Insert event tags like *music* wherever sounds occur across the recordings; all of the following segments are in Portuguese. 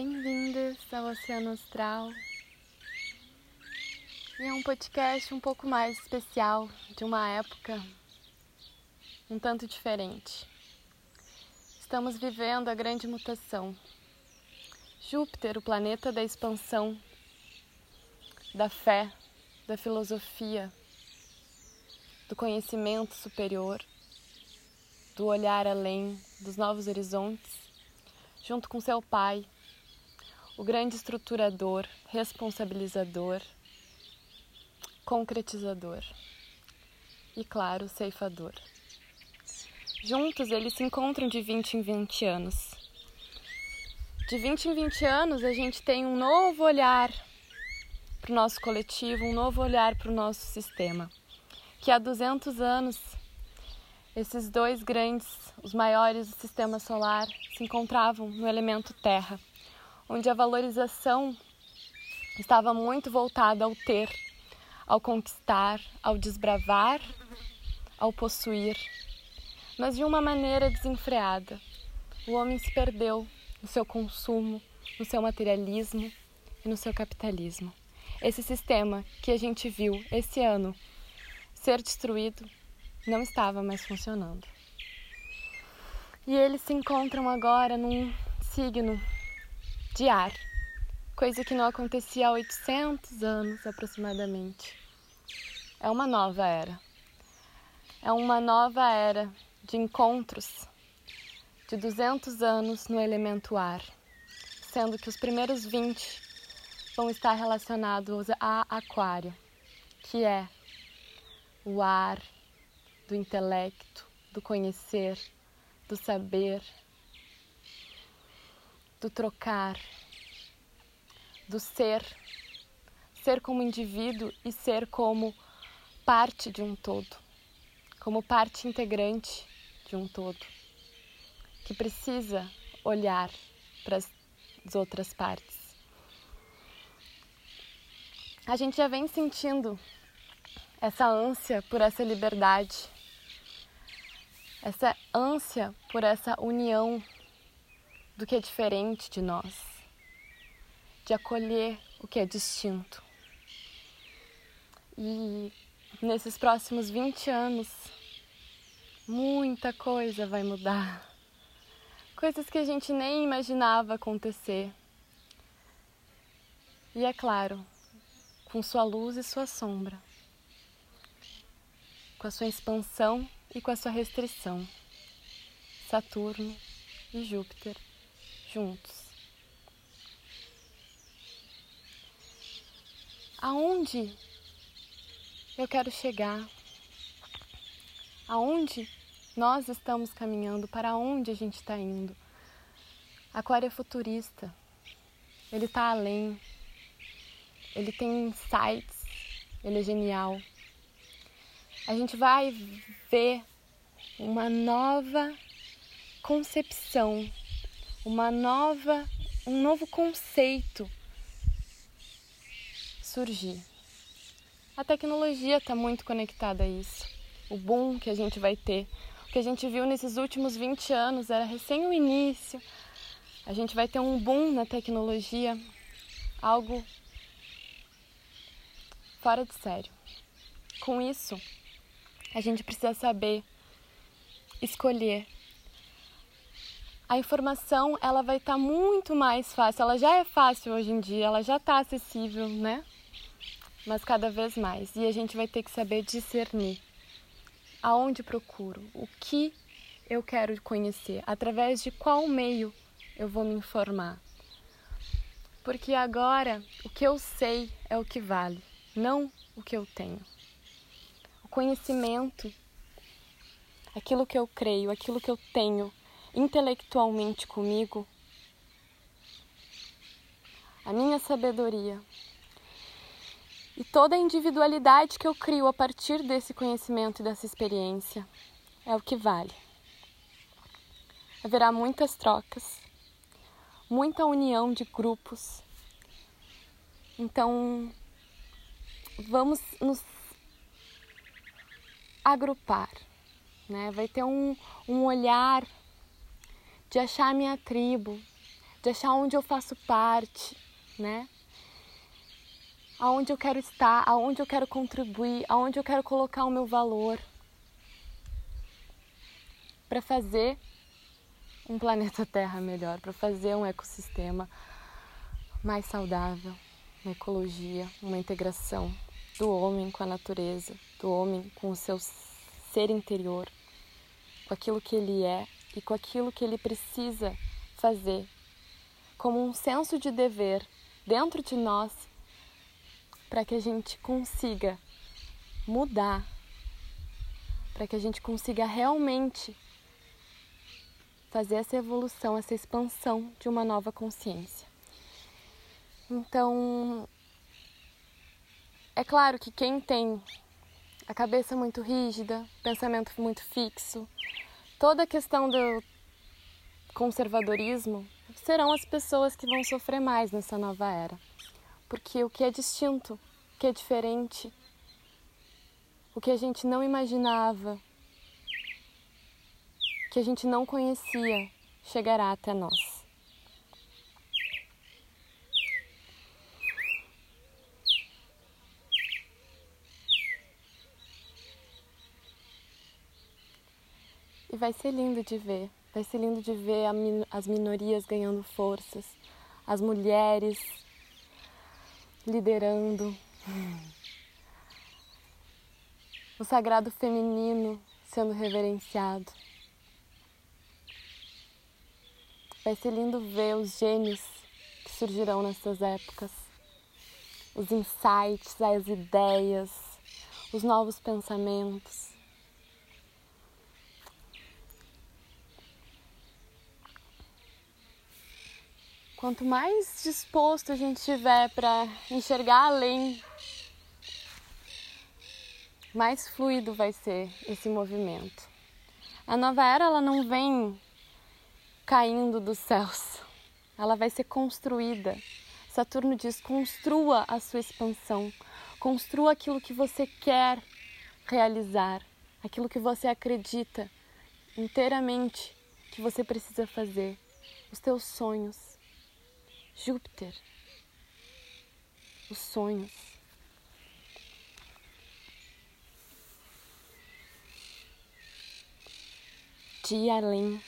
Bem-vindas ao Oceano Astral. E é um podcast um pouco mais especial, de uma época um tanto diferente. Estamos vivendo a grande mutação. Júpiter, o planeta da expansão, da fé, da filosofia, do conhecimento superior, do olhar além, dos novos horizontes, junto com seu pai, o grande estruturador, responsabilizador, concretizador e, claro, ceifador. Juntos eles se encontram de 20 em 20 anos. De 20 em 20 anos a gente tem um novo olhar para o nosso coletivo, um novo olhar para o nosso sistema. Que há 200 anos esses dois grandes, os maiores do sistema solar, se encontravam no elemento terra onde a valorização estava muito voltada ao ter, ao conquistar, ao desbravar, ao possuir, mas de uma maneira desenfreada. O homem se perdeu no seu consumo, no seu materialismo e no seu capitalismo. Esse sistema que a gente viu esse ano ser destruído não estava mais funcionando. E eles se encontram agora num signo de ar, coisa que não acontecia há 800 anos aproximadamente. É uma nova era. É uma nova era de encontros de 200 anos no elemento ar, sendo que os primeiros 20 vão estar relacionados a Aquário, que é o ar do intelecto, do conhecer, do saber, do trocar, do ser, ser como indivíduo e ser como parte de um todo, como parte integrante de um todo, que precisa olhar para as outras partes. A gente já vem sentindo essa ânsia por essa liberdade, essa ânsia por essa união do que é diferente de nós, de acolher o que é distinto. E nesses próximos 20 anos, muita coisa vai mudar. Coisas que a gente nem imaginava acontecer. E é claro, com sua luz e sua sombra, com a sua expansão e com a sua restrição. Saturno e Júpiter juntos. Aonde eu quero chegar? Aonde nós estamos caminhando? Para onde a gente está indo? Aquário é futurista, ele está além, ele tem insights, ele é genial. A gente vai ver uma nova concepção uma nova, um novo conceito surgir. A tecnologia está muito conectada a isso. O boom que a gente vai ter, o que a gente viu nesses últimos 20 anos era recém o início. A gente vai ter um boom na tecnologia, algo fora de sério. Com isso, a gente precisa saber escolher a informação ela vai estar tá muito mais fácil. Ela já é fácil hoje em dia, ela já está acessível, né? Mas cada vez mais. E a gente vai ter que saber discernir aonde procuro, o que eu quero conhecer, através de qual meio eu vou me informar. Porque agora o que eu sei é o que vale, não o que eu tenho. O conhecimento, aquilo que eu creio, aquilo que eu tenho, intelectualmente comigo, a minha sabedoria e toda a individualidade que eu crio a partir desse conhecimento e dessa experiência é o que vale. Haverá muitas trocas, muita união de grupos. Então, vamos nos agrupar, né? Vai ter um, um olhar de achar minha tribo, de achar onde eu faço parte, né? Aonde eu quero estar, aonde eu quero contribuir, aonde eu quero colocar o meu valor para fazer um planeta Terra melhor, para fazer um ecossistema mais saudável, uma ecologia, uma integração do homem com a natureza, do homem com o seu ser interior, com aquilo que ele é e com aquilo que ele precisa fazer, como um senso de dever dentro de nós, para que a gente consiga mudar, para que a gente consiga realmente fazer essa evolução, essa expansão de uma nova consciência. Então, é claro que quem tem a cabeça muito rígida, pensamento muito fixo, toda a questão do conservadorismo serão as pessoas que vão sofrer mais nessa nova era. Porque o que é distinto, o que é diferente, o que a gente não imaginava, que a gente não conhecia, chegará até nós. E vai ser lindo de ver. Vai ser lindo de ver as minorias ganhando forças, as mulheres liderando, o sagrado feminino sendo reverenciado. Vai ser lindo ver os gênios que surgirão nessas épocas, os insights, as ideias, os novos pensamentos. Quanto mais disposto a gente estiver para enxergar além, mais fluido vai ser esse movimento. A nova era ela não vem caindo dos céus. Ela vai ser construída. Saturno diz: construa a sua expansão, construa aquilo que você quer realizar, aquilo que você acredita inteiramente que você precisa fazer, os teus sonhos. Júpiter, os sonhos. De ir além,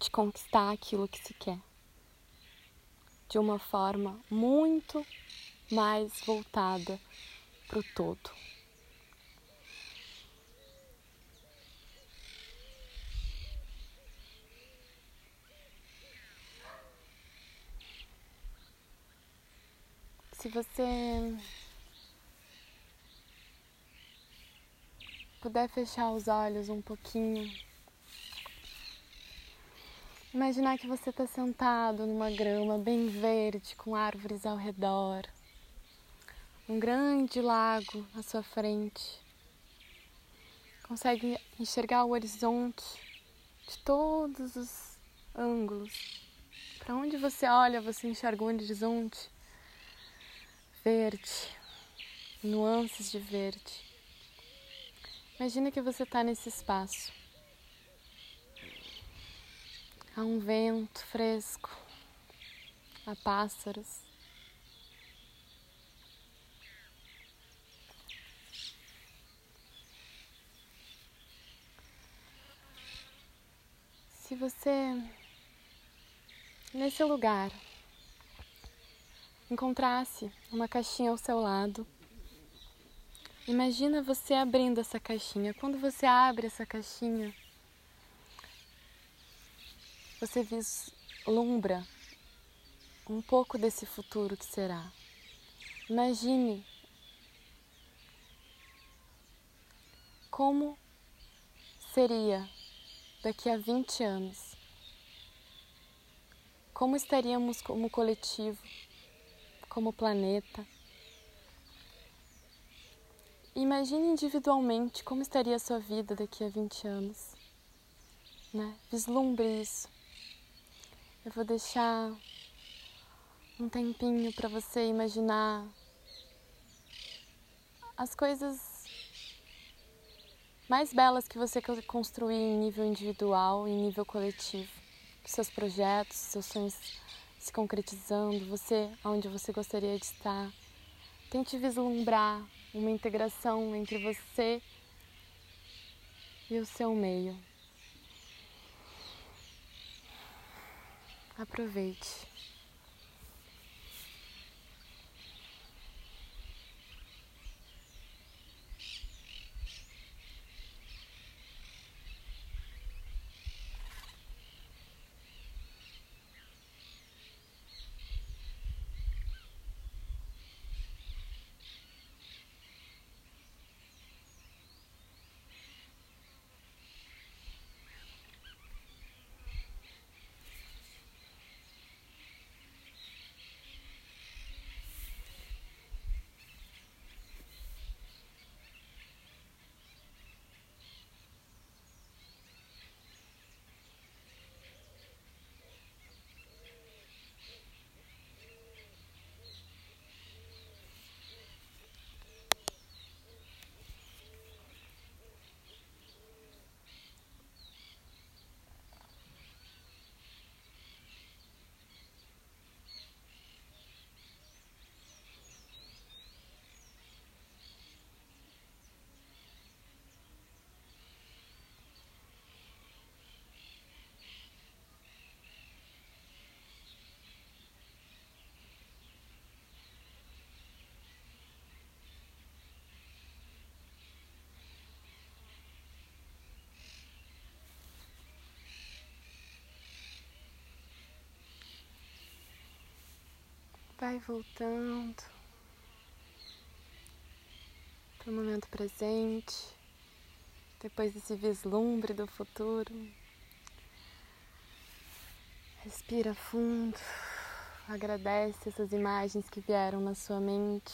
de conquistar aquilo que se quer, de uma forma muito mais voltada para o todo. Se você puder fechar os olhos um pouquinho, imaginar que você está sentado numa grama bem verde, com árvores ao redor, um grande lago à sua frente. Consegue enxergar o horizonte de todos os ângulos. Para onde você olha, você enxerga o horizonte verde, nuances de verde. Imagina que você está nesse espaço. Há um vento fresco, há pássaros. Se você, nesse lugar, encontrasse uma caixinha ao seu lado. Imagina você abrindo essa caixinha. Quando você abre essa caixinha, você vislumbra um pouco desse futuro que será. Imagine como seria daqui a 20 anos. Como estaríamos como coletivo? Como planeta. Imagine individualmente como estaria a sua vida daqui a 20 anos. Né? Vislumbre isso. Eu vou deixar um tempinho para você imaginar as coisas mais belas que você construir em nível individual em nível coletivo. seus projetos, seus sonhos se concretizando, você onde você gostaria de estar. Tente vislumbrar uma integração entre você e o seu meio. Aproveite. Vai voltando para o momento presente, depois desse vislumbre do futuro. Respira fundo, agradece essas imagens que vieram na sua mente.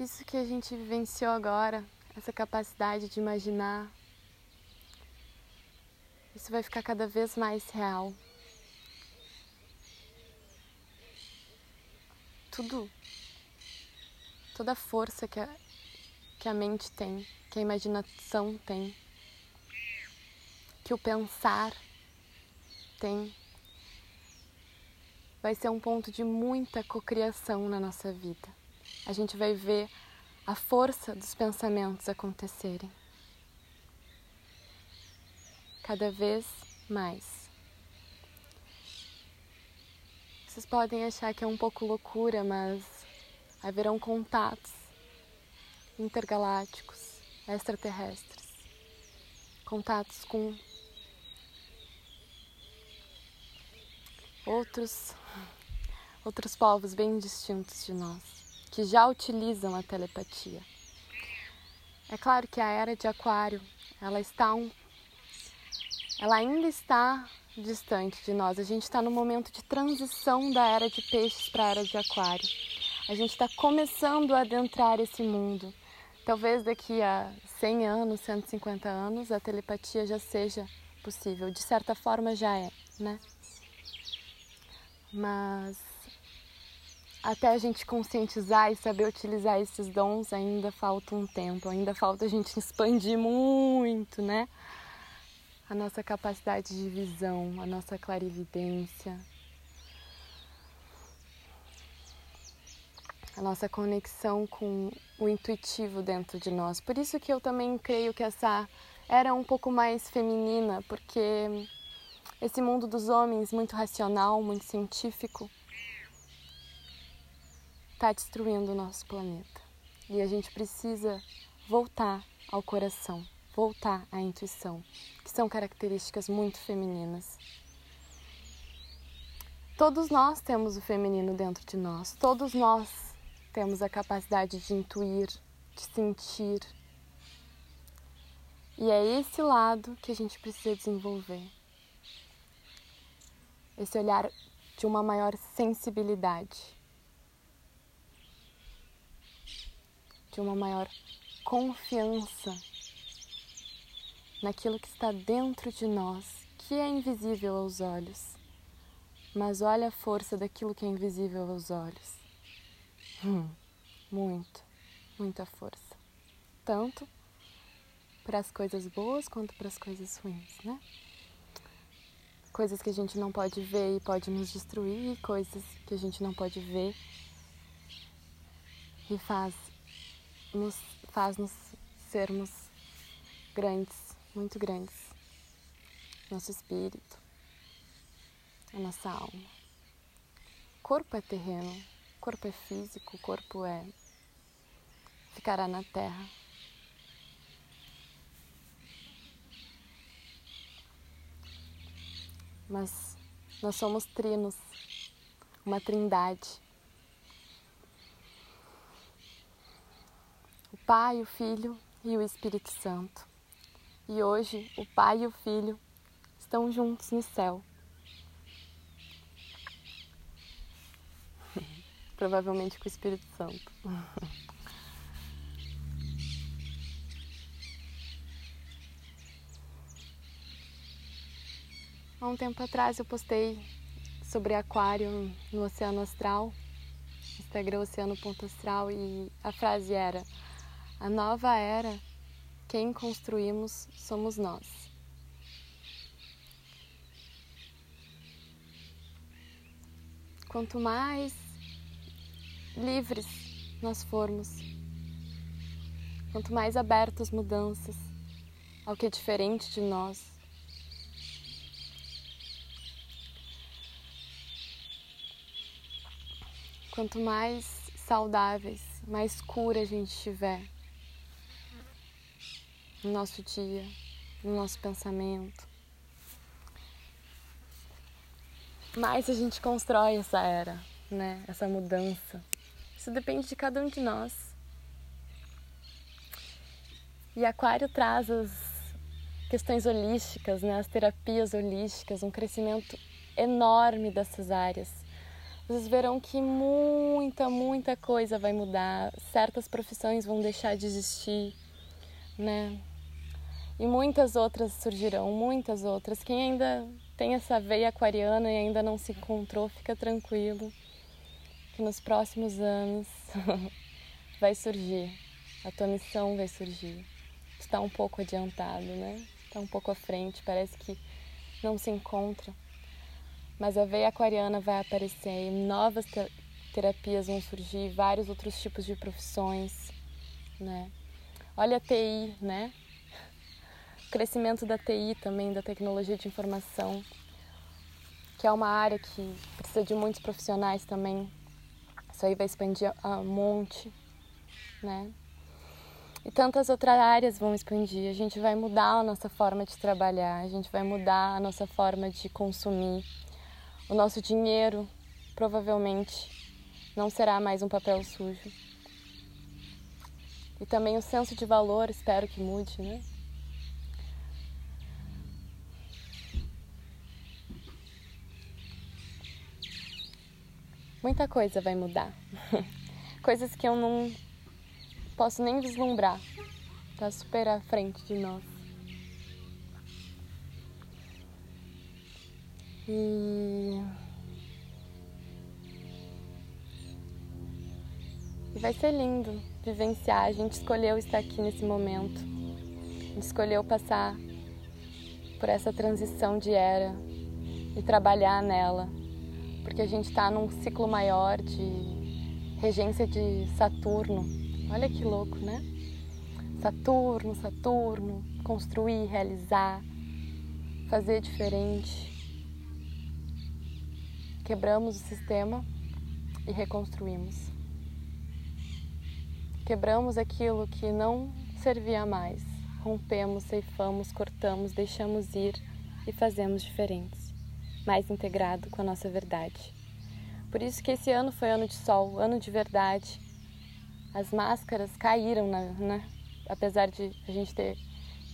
Isso que a gente vivenciou agora, essa capacidade de imaginar isso vai ficar cada vez mais real. Tudo, toda a força que a, que a mente tem, que a imaginação tem, que o pensar tem, vai ser um ponto de muita cocriação na nossa vida. A gente vai ver a força dos pensamentos acontecerem cada vez mais. Vocês podem achar que é um pouco loucura, mas haverão contatos intergalácticos, extraterrestres, contatos com outros outros povos bem distintos de nós, que já utilizam a telepatia. É claro que a era de Aquário, ela está um ela ainda está distante de nós. A gente está no momento de transição da era de peixes para a era de aquário. A gente está começando a adentrar esse mundo. Talvez daqui a 100 anos, 150 anos, a telepatia já seja possível. De certa forma já é, né? Mas até a gente conscientizar e saber utilizar esses dons ainda falta um tempo, ainda falta a gente expandir muito, né? A nossa capacidade de visão, a nossa clarividência, a nossa conexão com o intuitivo dentro de nós. Por isso que eu também creio que essa era um pouco mais feminina, porque esse mundo dos homens muito racional, muito científico, está destruindo o nosso planeta. E a gente precisa voltar ao coração voltar à intuição, que são características muito femininas. Todos nós temos o feminino dentro de nós, todos nós temos a capacidade de intuir, de sentir. E é esse lado que a gente precisa desenvolver. Esse olhar de uma maior sensibilidade, de uma maior confiança naquilo que está dentro de nós, que é invisível aos olhos. Mas olha a força daquilo que é invisível aos olhos. Hum, muito, muita força. Tanto para as coisas boas quanto para as coisas ruins, né? Coisas que a gente não pode ver e pode nos destruir, coisas que a gente não pode ver e faz nos faz nos sermos grandes, muito grandes. Nosso espírito, a nossa alma. Corpo é terreno, corpo é físico, corpo é ficará na terra. Mas nós somos trinos, uma trindade. O Pai, o Filho e o Espírito Santo. E hoje o Pai e o Filho estão juntos no céu. *laughs* Provavelmente com o Espírito Santo. *laughs* Há um tempo atrás eu postei sobre aquário no Oceano Astral, Instagram Oceano Ponto Astral, e a frase era: A nova era, quem construímos somos nós. Quanto mais livres nós formos, quanto mais abertos mudanças ao que é diferente de nós, quanto mais saudáveis, mais cura a gente tiver no nosso dia, no nosso pensamento, mais a gente constrói essa era, né? Essa mudança. Isso depende de cada um de nós. E Aquário traz as questões holísticas, né? As terapias holísticas, um crescimento enorme dessas áreas. Vocês verão que muita, muita coisa vai mudar. Certas profissões vão deixar de existir, né? E muitas outras surgirão, muitas outras. Quem ainda tem essa veia aquariana e ainda não se encontrou, fica tranquilo que nos próximos anos *laughs* vai surgir, a tua missão vai surgir. Está um pouco adiantado, né? Está um pouco à frente, parece que não se encontra. Mas a veia aquariana vai aparecer e novas terapias vão surgir, vários outros tipos de profissões, né? Olha a TI, né? O crescimento da TI também, da tecnologia de informação, que é uma área que precisa de muitos profissionais também isso aí vai expandir a um monte, né? E tantas outras áreas vão expandir. A gente vai mudar a nossa forma de trabalhar, a gente vai mudar a nossa forma de consumir. O nosso dinheiro provavelmente não será mais um papel sujo. E também o senso de valor, espero que mude, né? Muita coisa vai mudar. *laughs* Coisas que eu não posso nem vislumbrar. Tá super à frente de nós. E... e vai ser lindo vivenciar. A gente escolheu estar aqui nesse momento. A gente escolheu passar por essa transição de era e trabalhar nela porque a gente está num ciclo maior de regência de Saturno. Olha que louco, né? Saturno, Saturno, construir, realizar, fazer diferente. Quebramos o sistema e reconstruímos. Quebramos aquilo que não servia mais. Rompemos, ceifamos, cortamos, deixamos ir e fazemos diferentes mais integrado com a nossa verdade. Por isso que esse ano foi ano de sol, ano de verdade. As máscaras caíram, né? Apesar de a gente ter,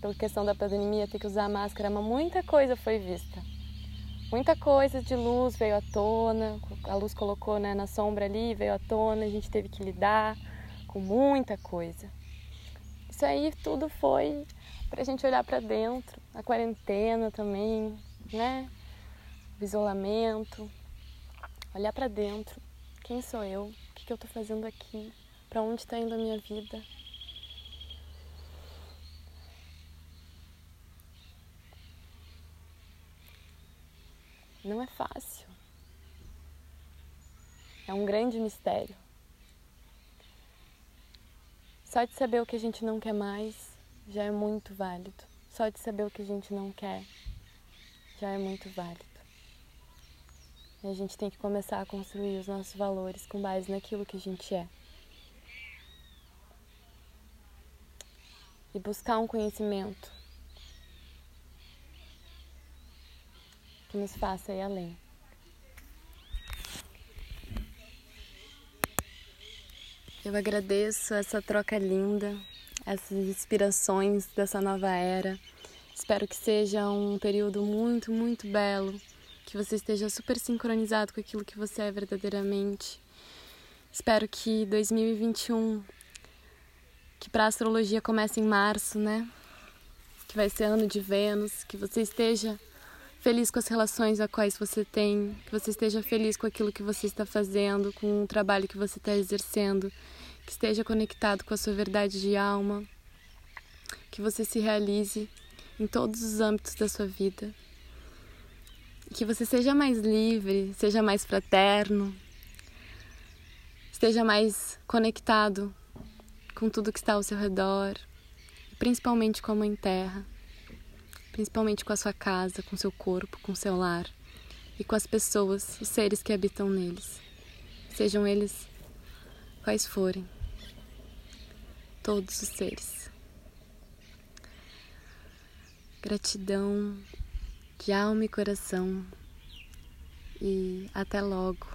pela questão da pandemia, ter que usar máscara, mas muita coisa foi vista. Muita coisa de luz veio à tona, a luz colocou né, na sombra ali, veio à tona, a gente teve que lidar com muita coisa. Isso aí tudo foi para a gente olhar para dentro, a quarentena também, né? isolamento, olhar para dentro, quem sou eu, o que, que eu estou fazendo aqui, para onde está indo a minha vida. Não é fácil. É um grande mistério. Só de saber o que a gente não quer mais já é muito válido. Só de saber o que a gente não quer já é muito válido. E a gente tem que começar a construir os nossos valores com base naquilo que a gente é. E buscar um conhecimento que nos faça ir além. Eu agradeço essa troca linda, essas inspirações dessa nova era. Espero que seja um período muito, muito belo, que você esteja super sincronizado com aquilo que você é verdadeiramente. Espero que 2021, que para a astrologia comece em março, né? Que vai ser ano de Vênus, que você esteja feliz com as relações a quais você tem, que você esteja feliz com aquilo que você está fazendo, com o trabalho que você está exercendo, que esteja conectado com a sua verdade de alma, que você se realize em todos os âmbitos da sua vida, que você seja mais livre, seja mais fraterno, esteja mais conectado com tudo que está ao seu redor, principalmente com a Mãe Terra principalmente com a sua casa, com seu corpo, com seu lar e com as pessoas, os seres que habitam neles, sejam eles quais forem, todos os seres. Gratidão de alma e coração e até logo.